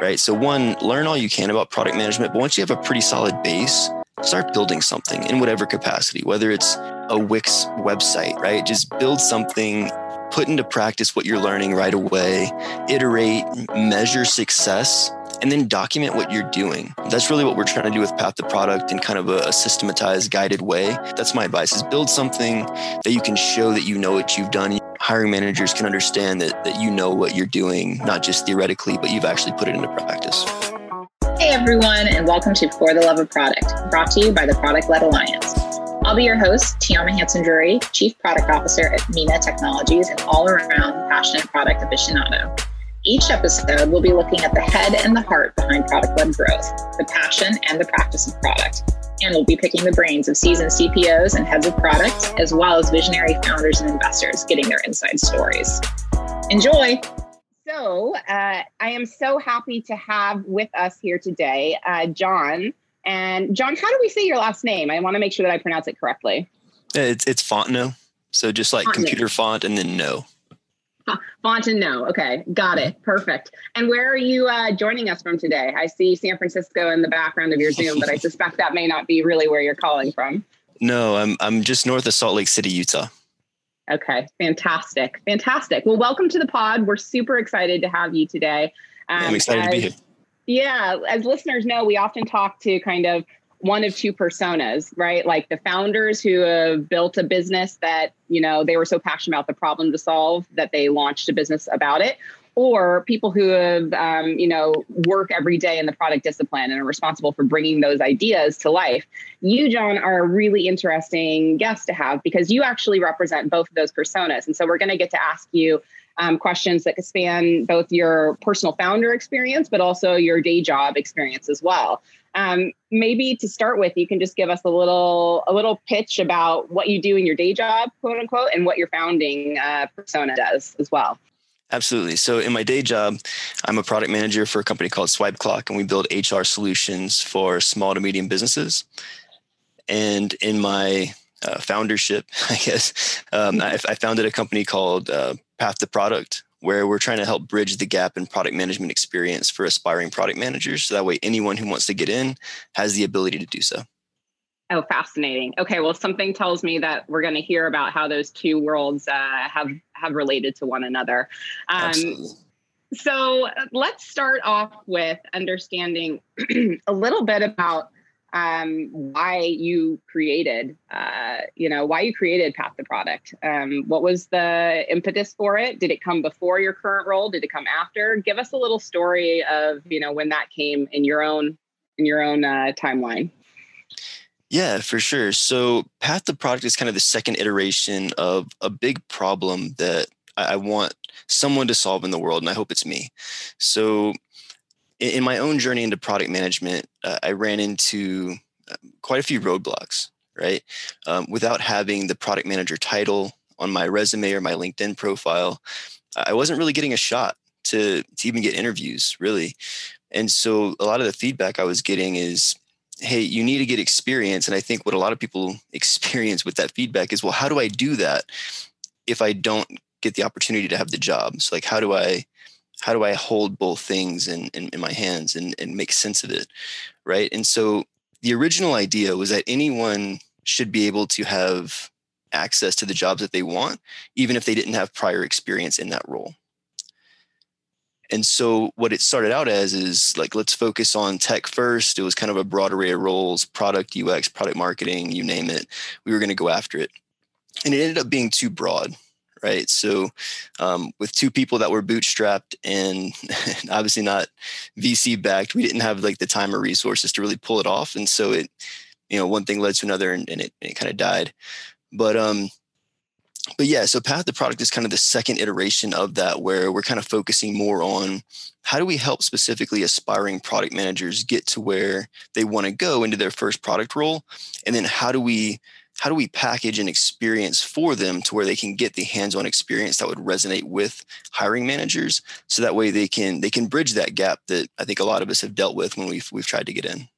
right? So, one, learn all you can about product management, but once you have a pretty solid base, start building something in whatever capacity, whether it's a Wix website, right? Just build something, put into practice what you're learning right away, iterate, measure success, and then document what you're doing. That's really what we're trying to do with Path to Product in kind of a, systematized, guided way. That's my advice is build something that you can show that you know what you've done. Hiring managers can understand that, that you know what you're doing, not just theoretically, but you've actually put it into practice. Hey everyone, and welcome to For the Love of Product, brought to you by the Product Led Alliance. I'll be your host, Tiama Hanson Drury, Chief Product Officer at Mina Technologies and all around passionate product aficionado. Each episode, we'll be looking at the head and the heart behind product led growth, the passion and the practice of product. And we'll be picking the brains of seasoned CPOs and heads of product, as well as visionary founders and investors getting their inside stories. Enjoy! So, uh, I am so happy to have with us here today uh, John. And John, how do we say your last name? I want to make sure that I pronounce it correctly. It's it's Fontenot. So just like Fontenot. computer font and then no. Fontenot. Okay, got it. Perfect. And where are you uh, joining us from today? I see San Francisco in the background of your Zoom, but I suspect that may not be really where you're calling from. No, I'm I'm just north of Salt Lake City, Utah. Okay, fantastic, fantastic. Well, welcome to the pod. We're super excited to have you today. Um, yeah, I'm excited as, to be here. Yeah, as listeners know, we often talk to kind of one of two personas, right? Like the founders who have built a business that, you know, they were so passionate about the problem to solve that they launched a business about it. Or people who have, um, you know, work every day in the product discipline and are responsible for bringing those ideas to life. You, John, are a really interesting guest to have because you actually represent both of those personas. And so we're going to get to ask you um, questions that span both your personal founder experience, but also your day job experience as well. Um, maybe to start with, you can just give us a little a little pitch about what you do in your day job, quote unquote, and what your founding uh, persona does as well. Absolutely. So, in my day job, I'm a product manager for a company called Swipe Clock, and we build HR solutions for small to medium businesses. And in my uh, foundership, I guess, um, I, I, founded a company called uh, Path to Product, where we're trying to help bridge the gap in product management experience for aspiring product managers. So that way, anyone who wants to get in has the ability to do so. Oh, fascinating. Okay, well, something tells me that we're going to hear about how those two worlds uh, have have related to one another. Um, so let's start off with understanding a little bit about um, why you created, uh, you know, why you created Path to Product. Um, what was the impetus for it? Did it come before your current role? Did it come after? Give us a little story of, you know, when that came in your own in your own uh, timeline. Yeah, for sure. So Path to Product is kind of the second iteration of a big problem that I want someone to solve in the world, and I hope it's me. So in my own journey into product management, uh, I ran into uh, quite a few roadblocks, right? Um, without having the product manager title on my resume or my LinkedIn profile, I wasn't really getting a shot to, to even get interviews, really. And so a lot of the feedback I was getting is, hey, you need to get experience. And I think what a lot of people experience with that feedback is, well, how do I do that if I don't get the opportunity to have the job? So, like, how do I how do I hold both things in, in, in my hands and, and make sense of it? Right. And so the original idea was that anyone should be able to have access to the jobs that they want, even if they didn't have prior experience in that role. And so what it started out as is like, let's focus on tech first. It was kind of a broad array of roles, product, UX, product marketing, you name it. We were going to go after it. And it ended up being too broad right? So, um, with two people that were bootstrapped and obviously not VC backed, we didn't have like the time or resources to really pull it off, and so it, you know, one thing led to another, and, and it, it kind of died. But um, but yeah, so Path to Product is kind of the second iteration of that, where we're kind of focusing more on how do we help specifically aspiring product managers get to where they want to go into their first product role, and then how do we how do we package an experience for them to where they can get the hands-on experience that would resonate with hiring managers? So that way they can they can bridge that gap that i think a lot of us have dealt with when we've we've tried to get in.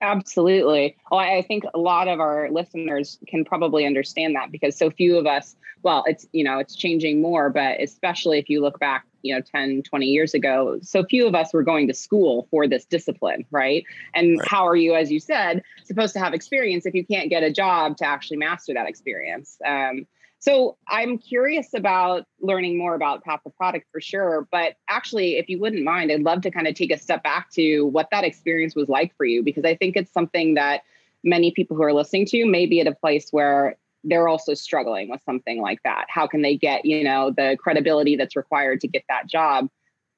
Absolutely. Well i think a lot of our listeners can probably understand that because so few of us well it's you know it's changing more but especially if you look back you know 10 20 years ago so few of us were going to school for this discipline right and right. how are you as you said supposed to have experience if you can't get a job to actually master that experience um, so i'm curious about learning more about path to product for sure but actually if you wouldn't mind i'd love to kind of take a step back to what that experience was like for you because i think it's something that many people who are listening to may be at a place where they're also struggling with something like that. How can they get you know the credibility that's required to get that job?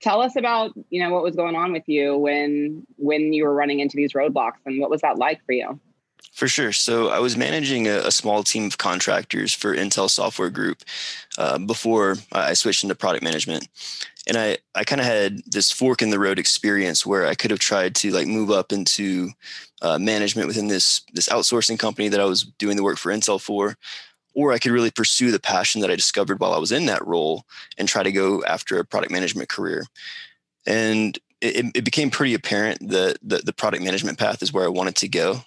Tell us about you know what was going on with you when when you were running into these roadblocks and what was that like for you for sure. So I was managing a, a small team of contractors for Intel Software Group uh, before I switched into product management, and I I kind of had this fork in the road experience where I could have tried to like move up into uh, management within this this outsourcing company that I was doing the work for Intel for, or I could really pursue the passion that I discovered while I was in that role and try to go after a product management career. And it, it became pretty apparent that the, the product management path is where I wanted to go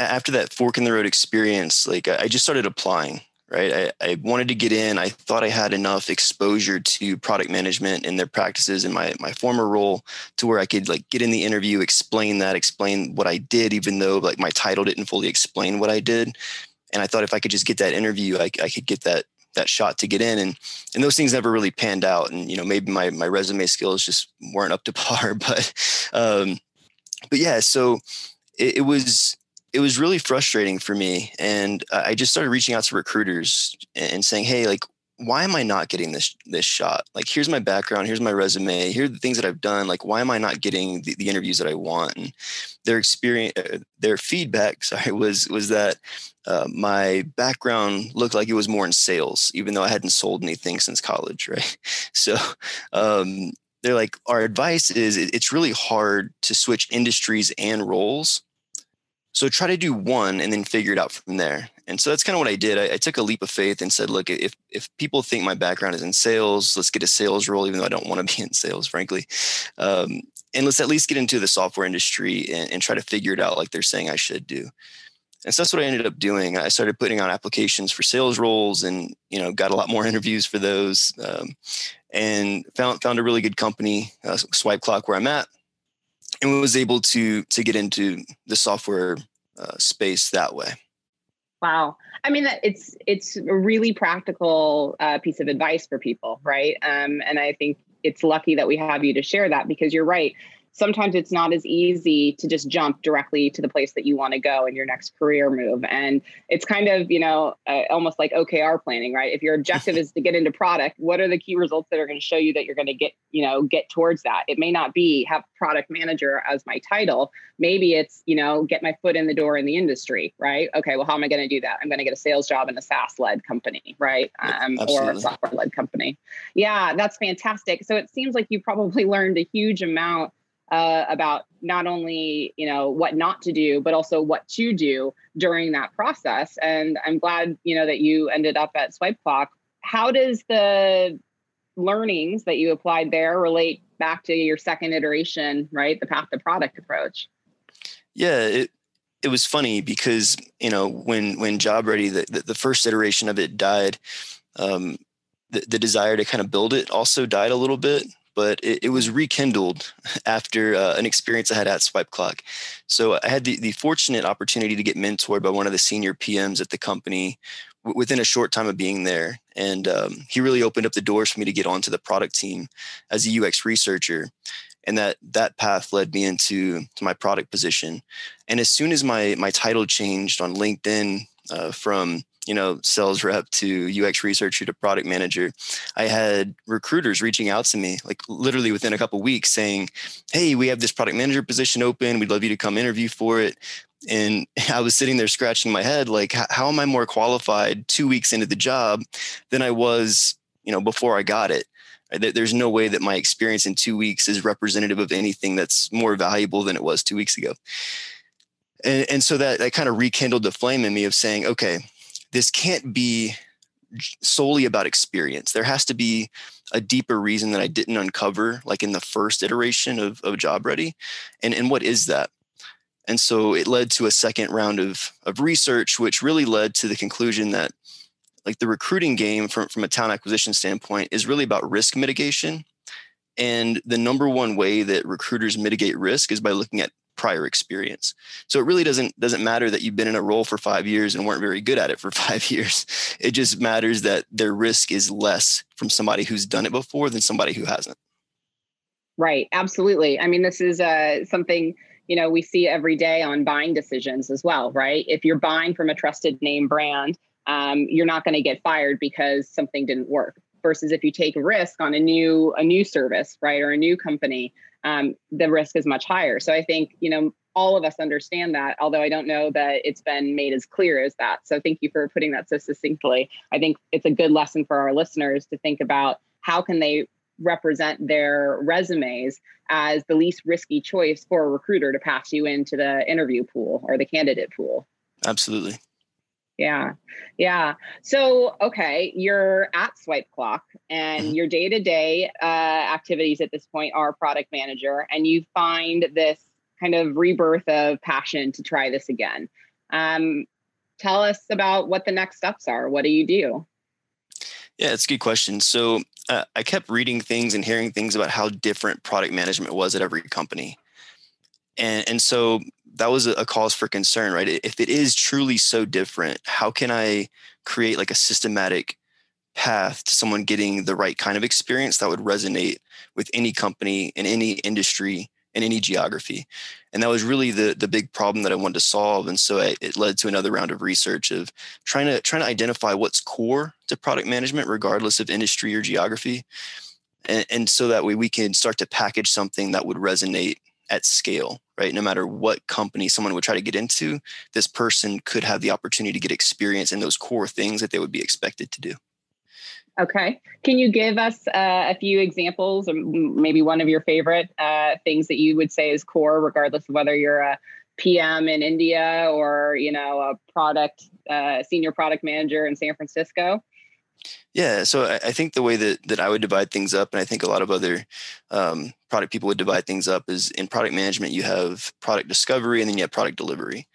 after that fork in the road experience, like I just started applying, right? I, I wanted to get in. I thought I had enough exposure to product management and their practices in my my former role to where I could like get in the interview, explain that, explain what I did, even though like my title didn't fully explain what I did. And I thought if I could just get that interview, I, I could get that that shot to get in and and those things never really panned out and you know maybe my my resume skills just weren't up to par but um but yeah so it, it was it was really frustrating for me. And I just started reaching out to recruiters and saying, Hey, like, why am I not getting this this shot? Like, here's my background, here's my resume, here are the things that I've done. Like, why am I not getting the, the interviews that I want? And their experience, uh, their feedback, sorry, was was that uh, my background looked like it was more in sales, even though I hadn't sold anything since college, right? So um, they're like, our advice is it's really hard to switch industries and roles so try to do one and then figure it out from there. And so that's kind of what I did. I, I, took a leap of faith and said, look, if if people think my background is in sales, let's get a sales role, even though I don't want to be in sales, frankly. Um, and let's at least get into the software industry and, and, try to figure it out like they're saying I should do. And so that's what I ended up doing. I started putting out applications for sales roles and, you know, got a lot more interviews for those um, and found, found a really good company, uh, Swipe Clock, where I'm at and was able to to get into the software uh, space that way. Wow. I mean, it's it's a really practical uh, piece of advice for people, right? Um, and I think it's lucky that we have you to share that because you're right sometimes it's not as easy to just jump directly to the place that you want to go in your next career move. And it's kind of, you know, uh, almost like OKR planning, right? If your objective is to get into product, what are the key results that are going to show you that you're going to get, you know, get towards that? It may not be have product manager as my title. Maybe it's, you know, get my foot in the door in the industry, right? Okay, well, how am I going to do that? I'm going to get a sales job in a SaaS led company, right? Um, or a software led company. Yeah, that's fantastic. So it seems like you probably learned a huge amount uh, about not only you know what not to do but also what to do during that process. And i'm glad you know that you ended up at swipe clock. How does the learnings that you applied there relate back to your second iteration right? The path to product approach. Yeah it it was funny because you know when when job ready the, the, the first iteration of it died um, the, the desire to kind of build it also died a little bit but it, it was rekindled after uh, an experience I had at Swipe Clock. So I had the, the fortunate opportunity to get mentored by one of the senior PMs at the company w- within a short time of being there. And um, he really opened up the doors for me to get onto the product team as a UX researcher. And that that path led me into to my product position. And as soon as my my title changed on LinkedIn uh, from you know, sales rep to UX researcher to product manager, I had recruiters reaching out to me like literally within a couple weeks saying, Hey, we have this product manager position open. We'd love you to come interview for it. And I was sitting there scratching my head, like, how am I more qualified two weeks into the job than I was, you know, before I got it? There's no way that my experience in two weeks is representative of anything that's more valuable than it was two weeks ago. And, and so that, that kind of rekindled the flame in me of saying, okay, this can't be solely about experience. There has to be a deeper reason that I didn't uncover, like in the first iteration of, of Job Ready. And, and what is that? And so it led to a second round of, of research, which really led to the conclusion that like the recruiting game from, from a talent acquisition standpoint is really about risk mitigation And the number one way that recruiters mitigate risk is by looking at prior experience. So it really doesn't doesn't matter that you've been in a role for 5 years and weren't very good at it for 5 years. It just matters that their risk is less from somebody who's done it before than somebody who hasn't. Right, absolutely. I mean this is uh, something you know we see every day on buying decisions as well, right? If you're buying from a trusted name brand, um, you're not going to get fired because something didn't work versus if you take a risk on a new a new service right or a new company um, the risk is much higher. So I think, you know, all of us understand that, although I don't know that it's been made as clear as that. So thank you for putting that so succinctly. I think it's a good lesson for our listeners to think about how can they represent their resumes as the least risky choice for a recruiter to pass you into the interview pool or the candidate pool. Absolutely. Yeah. Yeah. So, okay, you're at Swipe Clock and mm-hmm. your day to day activities at this point are product manager, and you find this kind of rebirth of passion to try this again. Um, tell us about what the next steps are. What do you do? Yeah, it's a good question. So, uh, I kept reading things and hearing things about how different product management was at every company. And, and so that was a cause for concern, right? If it is truly so different, how can I create like a systematic path to someone getting the right kind of experience that would resonate with any company in any industry in any geography? And that was really the the big problem that I wanted to solve. And so I, it led to another round of research of trying to trying to identify what's core to product management, regardless of industry or geography. And, and so that way we can start to package something that would resonate at scale, right? No matter what company someone would try to get into, this person could have the opportunity to get experience in those core things that they would be expected to do. Okay. Can you give us uh, a few examples, or maybe one of your favorite uh, things that you would say is core, regardless of whether you're a PM in India or you know a product uh, senior product manager in San Francisco? Yeah, so I, I, think the way that that I would divide things up, and I think a lot of other um, product people would divide things up, is in product management you have product discovery and then you have product delivery.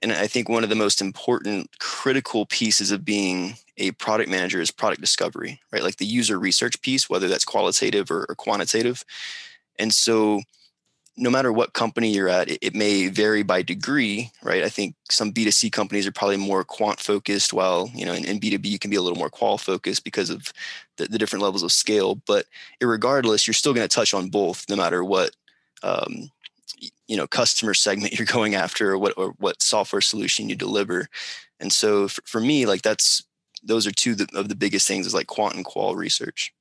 And I think one of the most important critical pieces of being a product manager is product discovery, right? Like the user research piece, whether that's qualitative or, or quantitative. And so no matter what company you're at, it, it, may vary by degree, right? I think some B2C companies are probably more quant focused, while you know in, in B2B you can be a little more qual focused because of the, the different levels of scale. But regardless, you're still going to touch on both, no matter what um, you know customer segment you're going after or what or what software solution you deliver. And so for, for me, like that's those are two of the biggest things is like quant and qual research.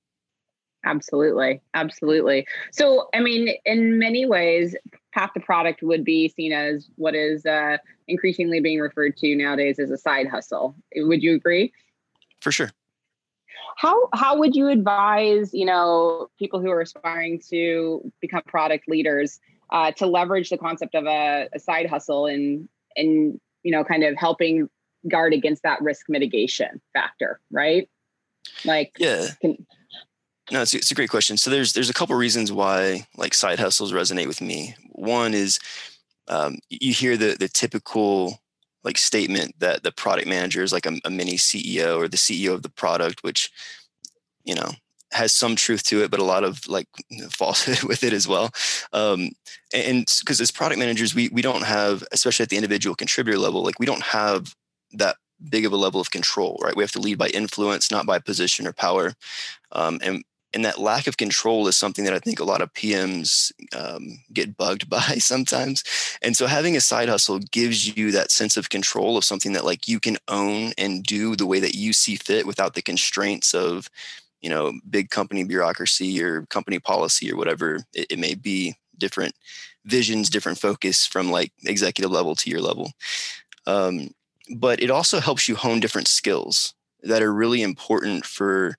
Absolutely. Absolutely. So, I mean, in many ways, Path to Product would be seen as what is uh, increasingly being referred to nowadays as a side hustle. Would you agree? For sure. How how would you advise you know people who are aspiring to become product leaders uh, to leverage the concept of a, a side hustle and and you know kind of helping guard against that risk mitigation factor, right? Like, yeah. Can, no, it's, it's a great question. So there's there's a couple reasons why like side hustles resonate with me. One is um, you hear the the typical like statement that the product manager is like a, a mini CEO or the CEO of the product, which you know has some truth to it, but a lot of like falsehood with it as well. Um, and because as product managers, we we don't have, especially at the individual contributor level, like we don't have that big of a level of control, right? We have to lead by influence, not by position or power. Um, and and that lack of control is something that I think a lot of PMs um, get bugged by sometimes. And so having a side hustle gives you that sense of control of something that like you can own and do the way that you see fit without the constraints of, you know, big company bureaucracy or company policy or whatever it, it may be. Different visions, different focus from like executive level to your level. Um, but it also helps you hone different skills that are really important for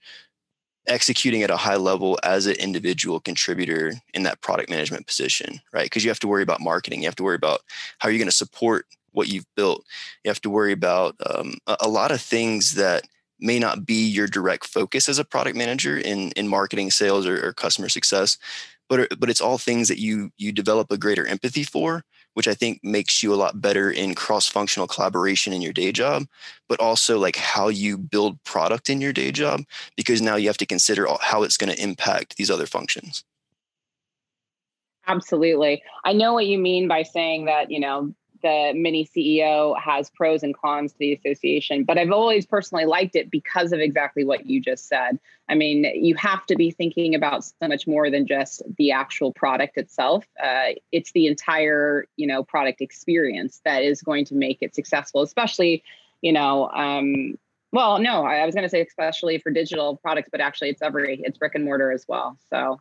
executing at a high level as an individual contributor in that product management position, right? Because you have to worry about marketing, you have to worry about how you're going to support what you've built, you have to worry about um, a, lot of things that may not be your direct focus as a product manager in in marketing, sales, or, or customer success. But but it's all things that you you develop a greater empathy for which I think makes you a lot better in cross functional collaboration in your day job, but also like how you build product in your day job, because now you have to consider how it's going to impact these other functions. Absolutely. I know what you mean by saying that, you know, the mini CEO has pros and cons to the association, but I've always personally liked it because of exactly what you just said. I mean, you have to be thinking about so much more than just the actual product itself. Uh, it's the entire, you know, product experience that is going to make it successful, especially, you know, um, well, no, I was going to say especially for digital products, but actually it's every, it's brick and mortar as well. So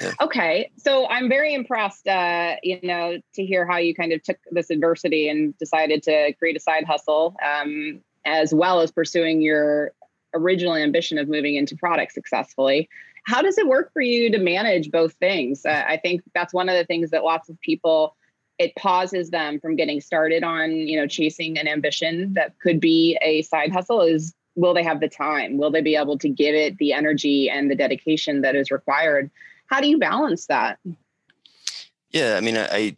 yeah. Okay, so I'm very impressed, uh, you know, to hear how you kind of took this adversity and decided to create a side hustle, um, as well as pursuing your original ambition of moving into product successfully. How does it work for you to manage both things? Uh, I think that's one of the things that lots of people it pauses them from getting started on, you know, chasing an ambition that could be a side hustle. Is will they have the time? Will they be able to give it the energy and the dedication that is required? How do you balance that? Yeah, I mean, I, I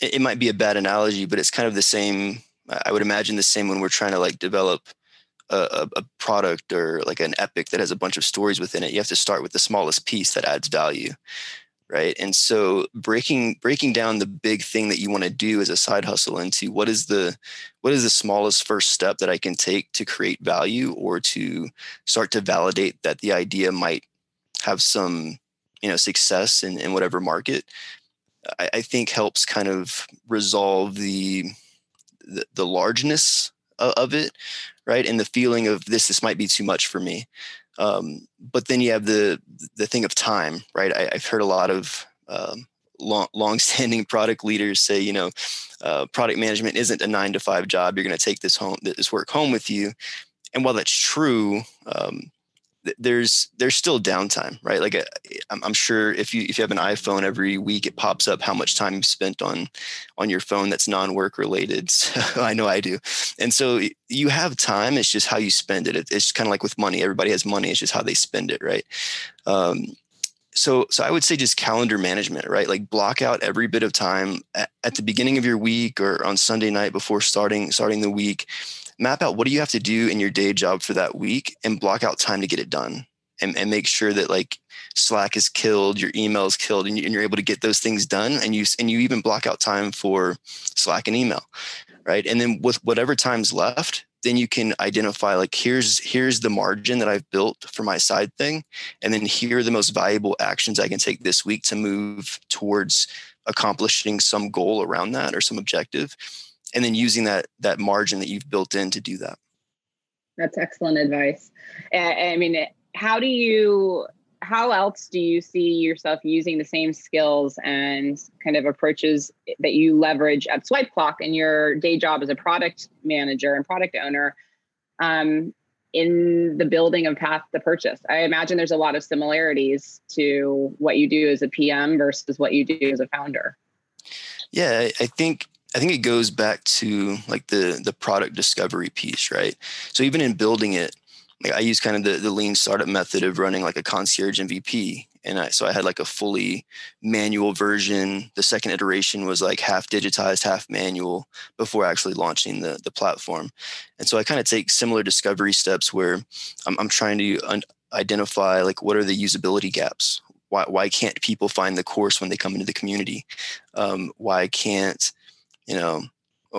it might be a bad analogy, but it's kind of the same. I would imagine the same when we're trying to like develop a, a, product or like an epic that has a bunch of stories within it. You have to start with the smallest piece that adds value, right? And so breaking breaking down the big thing that you want to do as a side hustle into what is the what is the smallest first step that I can take to create value or to start to validate that the idea might have some you know success in, in whatever market I, I think helps kind of resolve the the, the largeness of, of, it right and the feeling of this this might be too much for me. Um, but then you have the the thing of time right? I, have heard a lot of um, long long-standing product leaders say you know uh, product management isn't a nine to five job. You're going to take this home this work home with you. And while that's true um, there's there's still downtime right? Like uh, I'm, sure if you if you have an iphone every week it pops up how much time you've spent on on your phone that's non-work related. So i know i do. And so you have time it's just how you spend it. It's kind of like with money. Everybody has money it's just how they spend it right? Um, so so i would say just calendar management right? Like block out every bit of time at, at the beginning of your week or on sunday night before starting starting the week map out what do you have to do in your day job for that week and block out time to get it done and, and make sure that like slack is killed your email is killed and, you, and you're able to get those things done and you and you even block out time for slack and email right? And then with whatever time's left then you can identify like here's here's the margin that i've built for my side thing and then here are the most valuable actions i can take this week to move towards accomplishing some goal around that or some objective and then using that that margin that you've built in to do that. That's excellent advice. I mean how do you how else do you see yourself using the same skills and kind of approaches that you leverage at swipe clock in your day job as a product manager and product owner um, in the building of path to purchase? I imagine there's a lot of similarities to what you do as a pm versus what you do as a founder. Yeah i think I think it goes back to like the the product discovery piece, right? So even in building it, like I use kind of the, the lean startup method of running like a concierge MVP. And I, so I had like a fully manual version. The second iteration was like half digitized, half manual before actually launching the, the platform. And so I kind of take similar discovery steps where I'm, I'm trying to un- identify like what are the usability gaps? Why, why can't people find the course when they come into the community? Um, why can't you know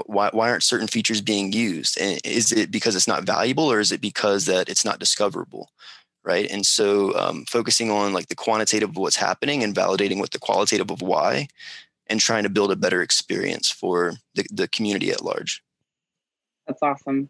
why, why aren't certain features being used? And is it because it's not valuable or is it because that it's not discoverable right? And so um, focusing on like the quantitative of what's happening and validating with the qualitative of why and trying to build a better experience for the, the community at large. That's awesome.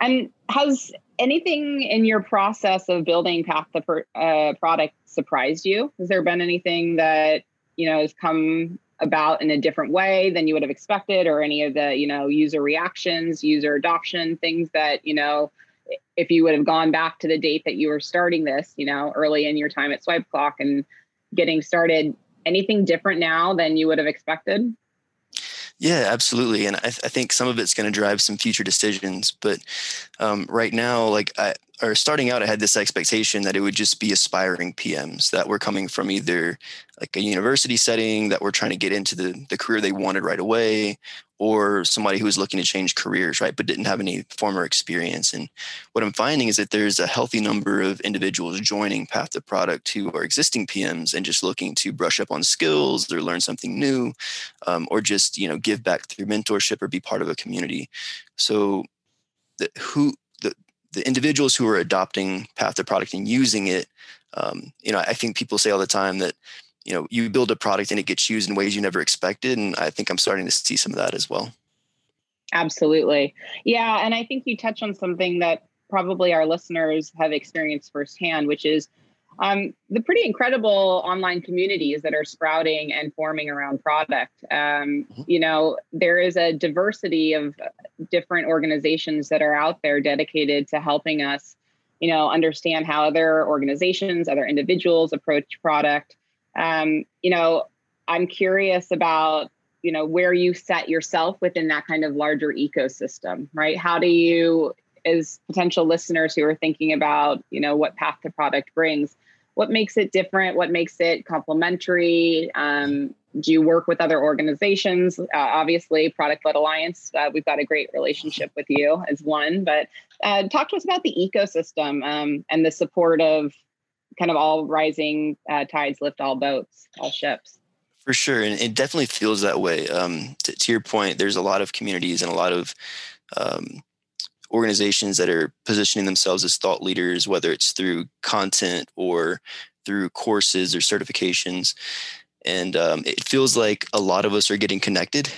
And has anything in your process of building path the per, uh, product surprised you? Has there been anything that you know has come about in a different way than you would have expected or any of the you know user reactions user adoption things that you know if you would have gone back to the date that you were starting this you know early in your time at swipe clock and getting started anything different now than you would have expected yeah, absolutely. And I, th- I think some of it's going to drive some future decisions. But um, right now, like I, or starting out, I had this expectation that it would just be aspiring PMs that were coming from either like a university setting that were trying to get into the, the career they wanted right away, or somebody who was looking to change careers, right, but didn't have any former experience. And what I'm finding is that there's a healthy number of individuals joining Path to Product who are existing PMs and just looking to brush up on skills or learn something new, um, or just you know give back through mentorship or be part of a community. So, who the individuals who are adopting path to product and using it um, you know i think people say all the time that you know you build a product and it gets used in ways you never expected and i think i'm starting to see some of that as well. Absolutely. Yeah and i think you touch on something that probably our listeners have experienced firsthand which is um, the pretty incredible online communities that are sprouting and forming around product. Um, mm-hmm. you know, there is a diversity of different organizations that are out there dedicated to helping us, you know, understand how other organizations, other individuals approach product. Um, you know, I'm curious about you know where you set yourself within that kind of larger ecosystem right how do you as potential listeners who are thinking about you know what path to product brings what makes it different? What makes it complementary? Um, do you work with other organizations? Uh, obviously product led alliance uh, we've got a great relationship with you as one but uh, talk to us about the ecosystem um, and the support of kind of all rising uh, tides lift all boats all ships. For sure and it definitely feels that way. Um, to, to, your point there's a lot of communities and a lot of um, organizations that are positioning themselves as thought leaders, whether it's through content or through courses or certifications. And um, it feels like a lot of us are getting connected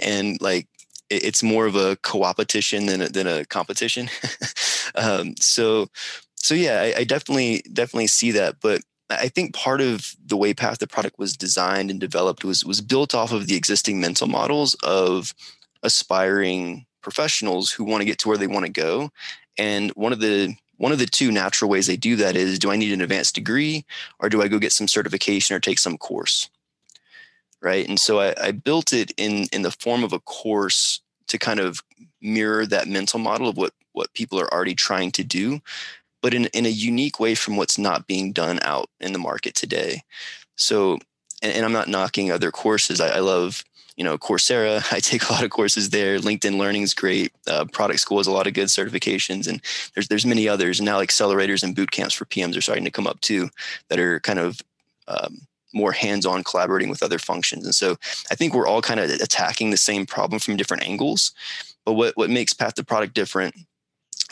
and like it's more of a co-opetition than a, than a competition. um, so, so yeah, I, I definitely, definitely see that. But I think part of the way Path to Product was designed and developed was was built off of the existing mental models of aspiring professionals who want to get to where they want to go. And one of the one of the two natural ways they do that is do I need an advanced degree or do I go get some certification or take some course? Right. And so I, I built it in in the form of a course to kind of mirror that mental model of what what people are already trying to do, but in, in a unique way from what's not being done out in the market today. So and, and I'm not knocking other courses. I, I love you know coursera. I take a lot of courses there. Linkedin learning is great. Uh, product school has a lot of good certifications and there's there's many others. And now accelerators and boot camps for pms are starting to come up too that are kind of um, more hands-on collaborating with other functions. And so i think we're all kind of attacking the same problem from different angles. But what, what makes path to product different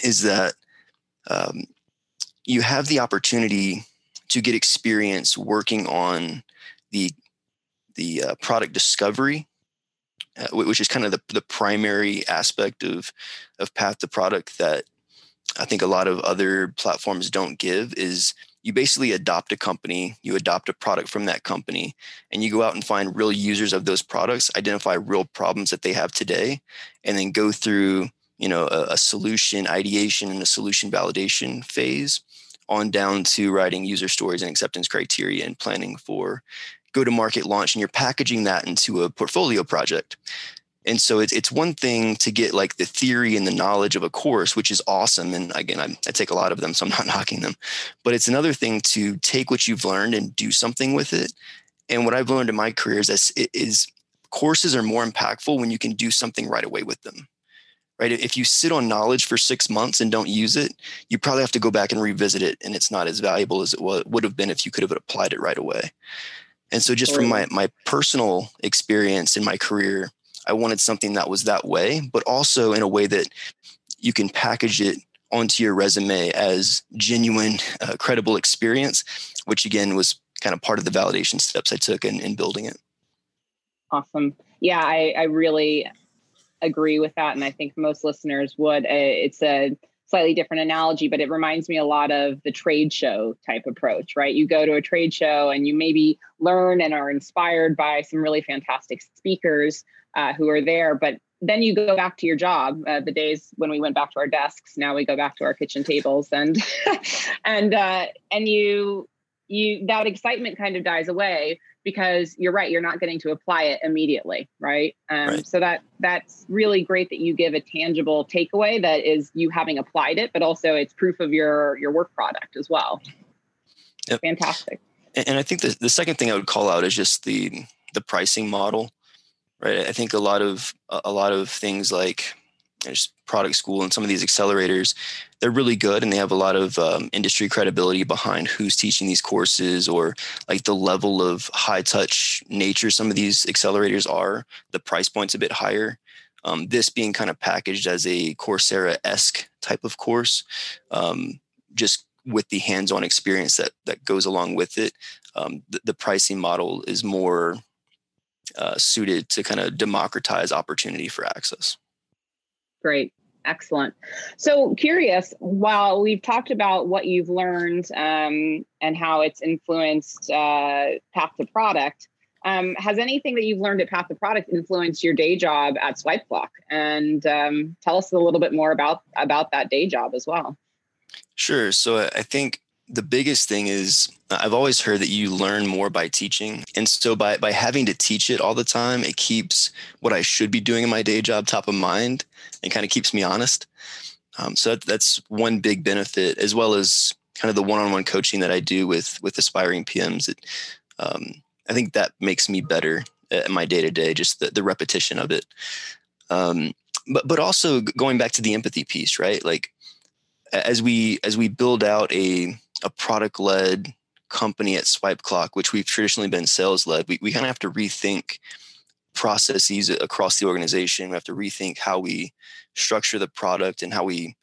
is that um, you have the opportunity to get experience working on the the uh, product discovery uh, which is kind of the, the primary aspect of of path to product that I think a lot of other platforms don't give is you basically adopt a company, you adopt a product from that company, and you go out and find real users of those products, identify real problems that they have today, and then go through you know a, a solution ideation and a solution validation phase on down to writing user stories and acceptance criteria and planning for go to market launch and you're packaging that into a portfolio project. And so it's, it's one thing to get like the theory and the knowledge of a course, which is awesome. And again, I, I take a lot of them, so I'm not knocking them. But it's another thing to take what you've learned and do something with it. And what I've learned in my career is, that is courses are more impactful when you can do something right away with them. Right? If you sit on knowledge for six months and don't use it, you probably have to go back and revisit it, and it's not as valuable as it would have been if you could have applied it right away. And so just from my my personal experience in my career, I wanted something that was that way, but also in a way that you can package it onto your resume as genuine, uh, credible experience, which again was kind of part of the validation steps I took in, in building it. Awesome. Yeah, I, I really agree with that. And I think most listeners would. Uh, it's a slightly different analogy, but it reminds me a lot of the trade show type approach, right? You go to a trade show and you maybe learn and are inspired by some really fantastic speakers uh, who are there, but then you go back to your job. Uh, the days when we went back to our desks, now we go back to our kitchen tables, and and uh, and you you that excitement kind of dies away because you're right, you're not getting to apply it immediately, right? Um, right. So that that's really great that you give a tangible takeaway that is you having applied it, but also it's proof of your your work product as well. Yep. Fantastic. And, and I think the, the second thing I would call out is just the the pricing model, right? I think a lot of a lot of things like there's product school and some of these accelerators they're really good and they have a lot of um, industry credibility behind who's teaching these courses or like the level of high touch nature some of these accelerators are the price point's a bit higher um, this being kind of packaged as a coursera-esque type of course um, just with the hands-on experience that that goes along with it um, the, the, pricing model is more uh, suited to kind of democratize opportunity for access Great. Excellent. So, curious, while we've talked about what you've learned um, and how it's influenced uh, Path to Product, um, has anything that you've learned at Path to Product influenced your day job at Swipe Clock? And um, tell us a little bit more about about that day job as well. Sure. So, I think the biggest thing is I've always heard that you learn more by teaching. And so by by having to teach it all the time, it keeps what I should be doing in my day job top of mind and kind of keeps me honest. Um, so that, that's one big benefit, as well as kind of the one-on-one coaching that I do with with aspiring PMs. It, um, I think that makes me better at my day to day, just the, the repetition of it. Um, but but also going back to the empathy piece, right? Like as we as we build out a a product led company at Swipe Clock, which we've traditionally been sales led, we, we kind of have to rethink processes across the organization. We have to rethink how we structure the product and how we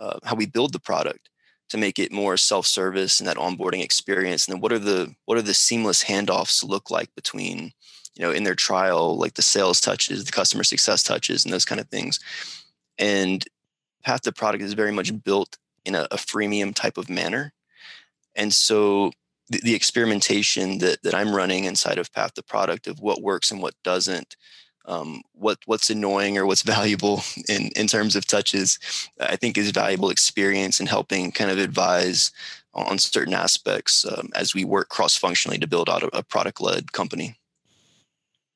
uh, how we build the product to make it more self-service and that onboarding experience. And then what are the what are the seamless handoffs look like between you know in their trial, like the sales touches, the customer success touches, and those kind of things. And Path to Product is very much built in a, a freemium type of manner. And so the, the, experimentation that, that I'm running inside of Path to Product of what works and what doesn't, um, what what's annoying or what's valuable in, in terms of touches, I think is valuable experience in helping kind of advise on certain aspects um, as we work cross functionally to build out a, a product led company.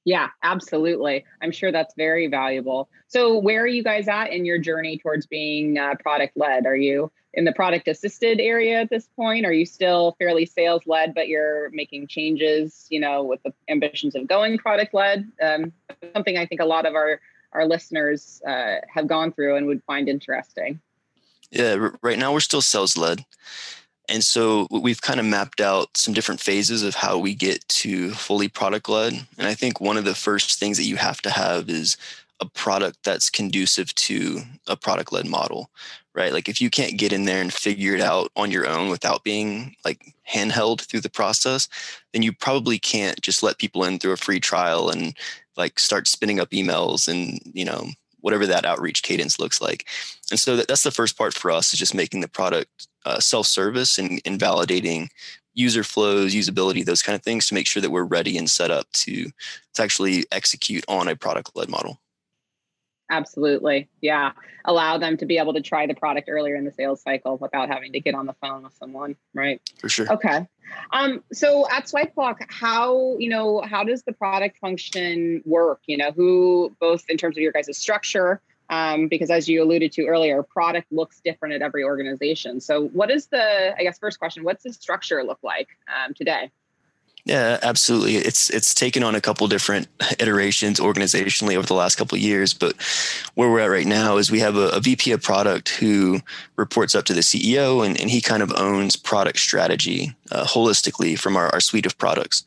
Yeah, absolutely. I'm sure that's very valuable. So, where are you guys at in your journey towards being uh, product led? Are you in the product assisted area at this point? Are you still fairly sales led, but you're making changes, you know, with the ambitions of going product led? Um, something I think a lot of our our listeners uh, have gone through and would find interesting. Yeah, right now we're still sales led. And so we've kind of mapped out some different phases of how we get to fully product led. And I think one of the first things that you have to have is a product that's conducive to a product led model, right? Like if you can't get in there and figure it out on your own without being like handheld through the process, then you probably can't just let people in through a free trial and like start spinning up emails and, you know, whatever that outreach cadence looks like. And so that, that's the first part for us is just making the product uh, self-service and, and validating user flows, usability, those kind of things to make sure that we're ready and set up to to actually execute on a product-led model. Absolutely. Yeah. Allow them to be able to try the product earlier in the sales cycle without having to get on the phone with someone. Right. For sure. Okay. Um, so at Swipe Clock, how, you know, how does the product function work? You know, who both in terms of your guys' structure, um, because as you alluded to earlier, product looks different at every organization. So what is the, I guess, first question, what's the structure look like um, today? Yeah, absolutely. It's it's taken on a couple different iterations organizationally over the last couple of years, but where we're at right now is we have a, a VP of product who reports up to the CEO, and, and he kind of owns product strategy uh, holistically from our, our suite of products.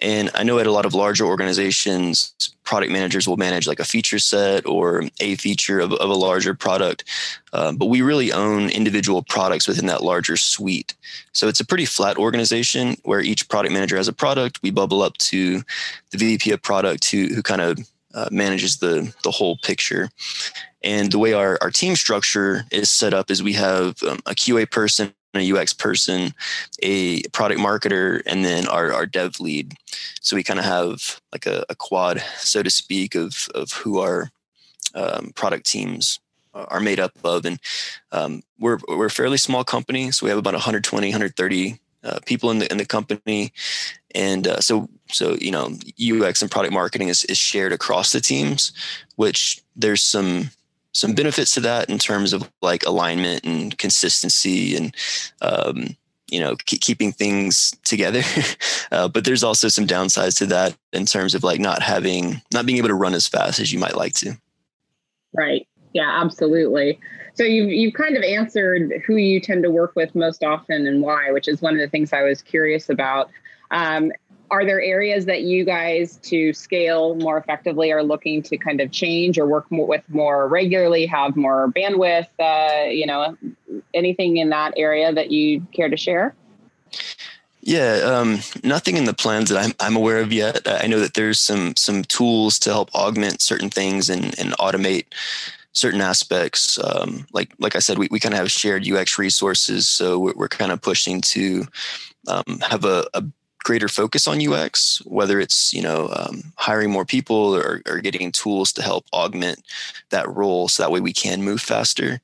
And I know at a lot of larger organizations, product managers will manage like a feature set or a feature of, of a larger product. Um, but we really own individual products within that larger suite. So it's a pretty flat organization where each product manager has a product. We bubble up to the VP of product who, who kind of uh, manages the, the whole picture. And the way our, our team structure is set up is we have um, a QA person a UX person, a product marketer, and then our, our dev lead. So we kind of have like a, a, quad, so to speak, of, of who our um, product teams are made up of. And um, we're, we're a fairly small company. So we have about 120, 130 uh, people in the in the company, and uh, so so you know UX and product marketing is, is shared across the teams, which there's some some benefits to that in terms of like alignment and consistency and um, you know keep keeping things together. Uh, but there's also some downsides to that in terms of like not having not being able to run as fast as you might like to. Right. Yeah absolutely. So you've, you've kind of answered who you tend to work with most often and why which is one of the things i was curious about. Um, are there areas that you guys to scale more effectively are looking to kind of change or work more, with more regularly have more bandwidth uh, you know anything in that area that you care to share yeah, um, nothing in the plans that I'm, I'm aware of yet. I know that there's some some tools to help augment certain things and, and automate certain aspects. Um, like like I said, we, we kind of have shared UX resources, so we're, we're kind of pushing to um, have a, a greater focus on UX, whether it's you know um, hiring more people or, or, getting tools to help augment that role, so that way we can move faster.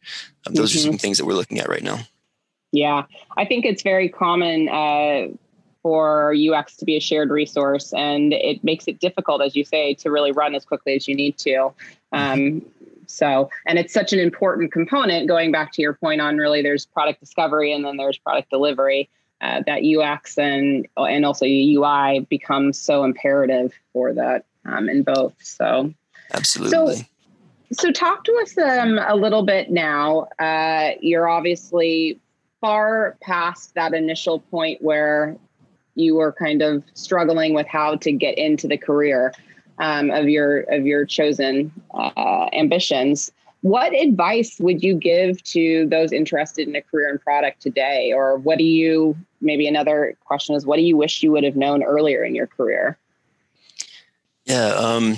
Um, those mm-hmm. are some things that we're looking at right now. Yeah, I think it's very common uh, for UX to be a shared resource, and it makes it difficult, as you say, to really run as quickly as you need to. Mm-hmm. Um, so, and it's such an important component. Going back to your point on really, there's product discovery and then there's product delivery uh, that UX and and also UI becomes so imperative for that um, in both. So absolutely. So, so talk to us um, a little bit now. Uh, you're obviously far past that initial point where you were kind of struggling with how to get into the career um, of your of your chosen uh, ambitions. What advice would you give to those interested in a career in product today? Or what do you, maybe another question is, what do you wish you would have known earlier in your career? Yeah, um,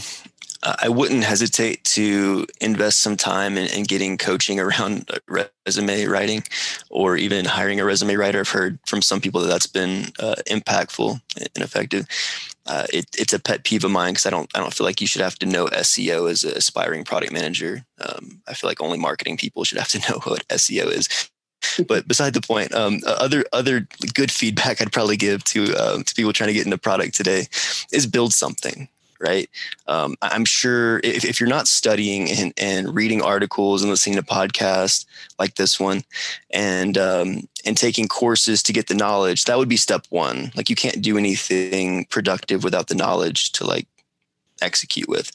I wouldn't hesitate to invest some time in, in, getting coaching around resume writing or even hiring a resume writer. I've heard from some people that that's been uh, impactful and effective uh, it, it's a pet peeve of mine because I don't I don't feel like you should have to know SEO as an aspiring product manager. Um, I feel like only marketing people should have to know what SEO is. but beside the point, um, other other good feedback I'd probably give to uh, to people trying to get into product today is build something right? Um, I'm sure if, if you're not studying and, and reading articles and listening to podcasts like this one and um, and taking courses to get the knowledge, that would be step one. Like you can't do anything productive without the knowledge to like execute with,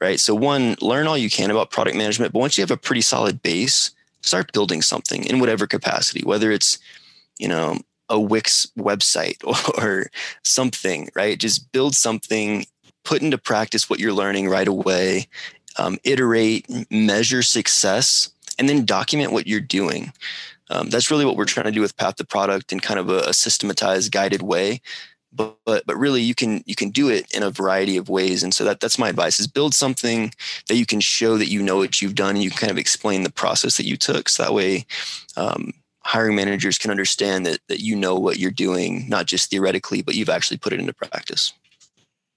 right? So one, learn all you can about product management, but once you have a pretty solid base, start building something in whatever capacity, whether it's you know a Wix website or something, right? Just build something put into practice what you're learning right away, um, iterate, measure success, and then document what you're doing. Um, that's really what we're trying to do with Path to Product in kind of a, a systematized, guided way. But, but but really, you can you can do it in a variety of ways, and so that that's my advice: is build something that you can show that you know what you've done, and you can kind of explain the process that you took. So that way, um, hiring managers can understand that that you know what you're doing, not just theoretically, but you've actually put it into practice.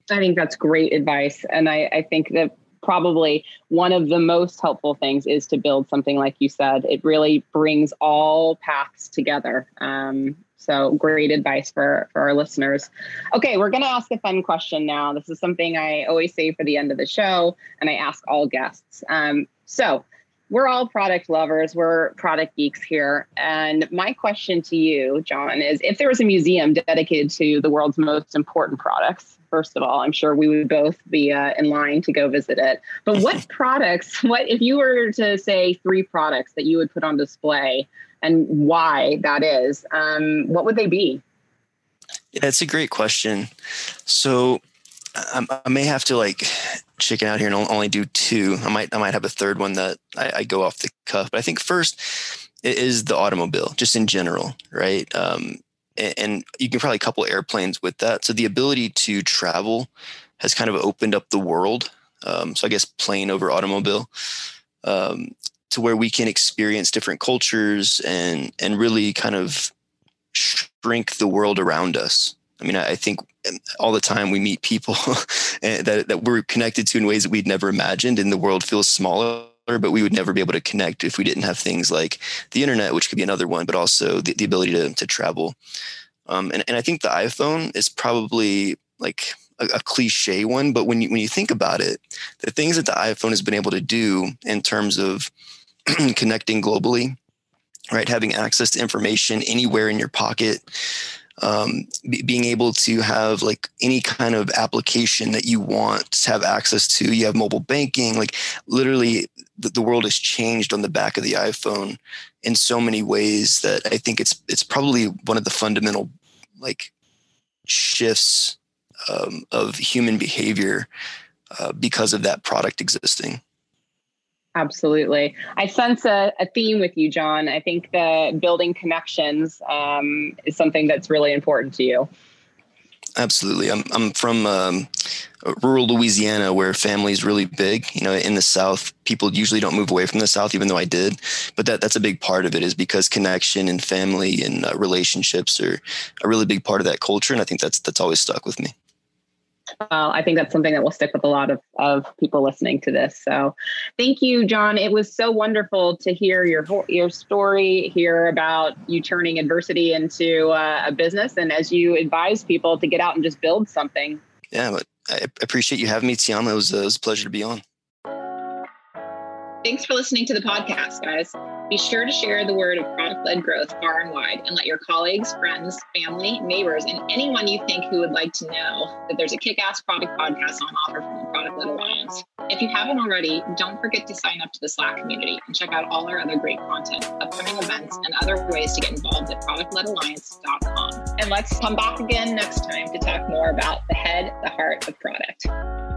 I think that's great advice. And I, I think that probably one of the most helpful things is to build something like you said. It really brings all paths together. Um, so great advice for, for our listeners. Okay, we're going to ask a fun question now. This is something I always say for the end of the show, and I ask all guests. Um, so we're all product lovers, we're product geeks here. And my question to you, John, is if there was a museum dedicated to the world's most important products, first of all, I'm sure we would both be uh, in line to go visit it. But what products, what if you were to say three products that you would put on display and why that is, um, what would they be? Yeah, it's a great question. So I, I may have to like chicken out here and only do two. I might I might have a third one that I, I go off the cuff. But I think first is the automobile, just in general, right? Um, and, you can probably couple airplanes with that. So the ability to travel has kind of opened up the world. Um, so I guess plane over automobile. Um, to where we can experience different cultures and and really kind of shrink the world around us I mean, I think all the time we meet people that, that we're connected to in ways that we'd never imagined, and the world feels smaller. But we would never be able to connect if we didn't have things like the internet, which could be another one, but also the, the ability to, to travel. Um, and, and I think the iPhone is probably like a, a, cliche one, but when you when you think about it, the things that the iPhone has been able to do in terms of connecting globally, right, having access to information anywhere in your pocket, um, b- being able to have like any kind of application that you want to have access to. You have mobile banking, like literally the, the world has changed on the back of the iPhone in so many ways that I think it's it's probably one of the fundamental like shifts um, of human behavior uh, because of that product existing. Absolutely. I sense a, a, theme with you, John. I think the building connections um, is something that's really important to you. Absolutely. I'm, I'm from um, rural Louisiana where family is really big. You know, in the South, people usually don't move away from the South, even though I did. But that, that's a big part of it is because connection and family and uh, relationships are a really big part of that culture. And I think that's, that's always stuck with me. Well, I think that's something that will stick with a lot of, of people listening to this. So thank you, John. It was so wonderful to hear your your story, hear about you turning adversity into uh, a business, and as you advise people to get out and just build something. Yeah, I appreciate you having me, Tiama. It was, uh, it was a pleasure to be on. Thanks for listening to the podcast, guys. Be sure to share the word of product led growth far and wide and let your colleagues, friends, family, neighbors, and anyone you think who would like to know that there's a kick ass product podcast on offer from the Product Led Alliance. If you haven't already, don't forget to sign up to the Slack community and check out all our other great content, upcoming events, and other ways to get involved at productledalliance.com. And let's come back again next time to talk more about the head, the heart of product.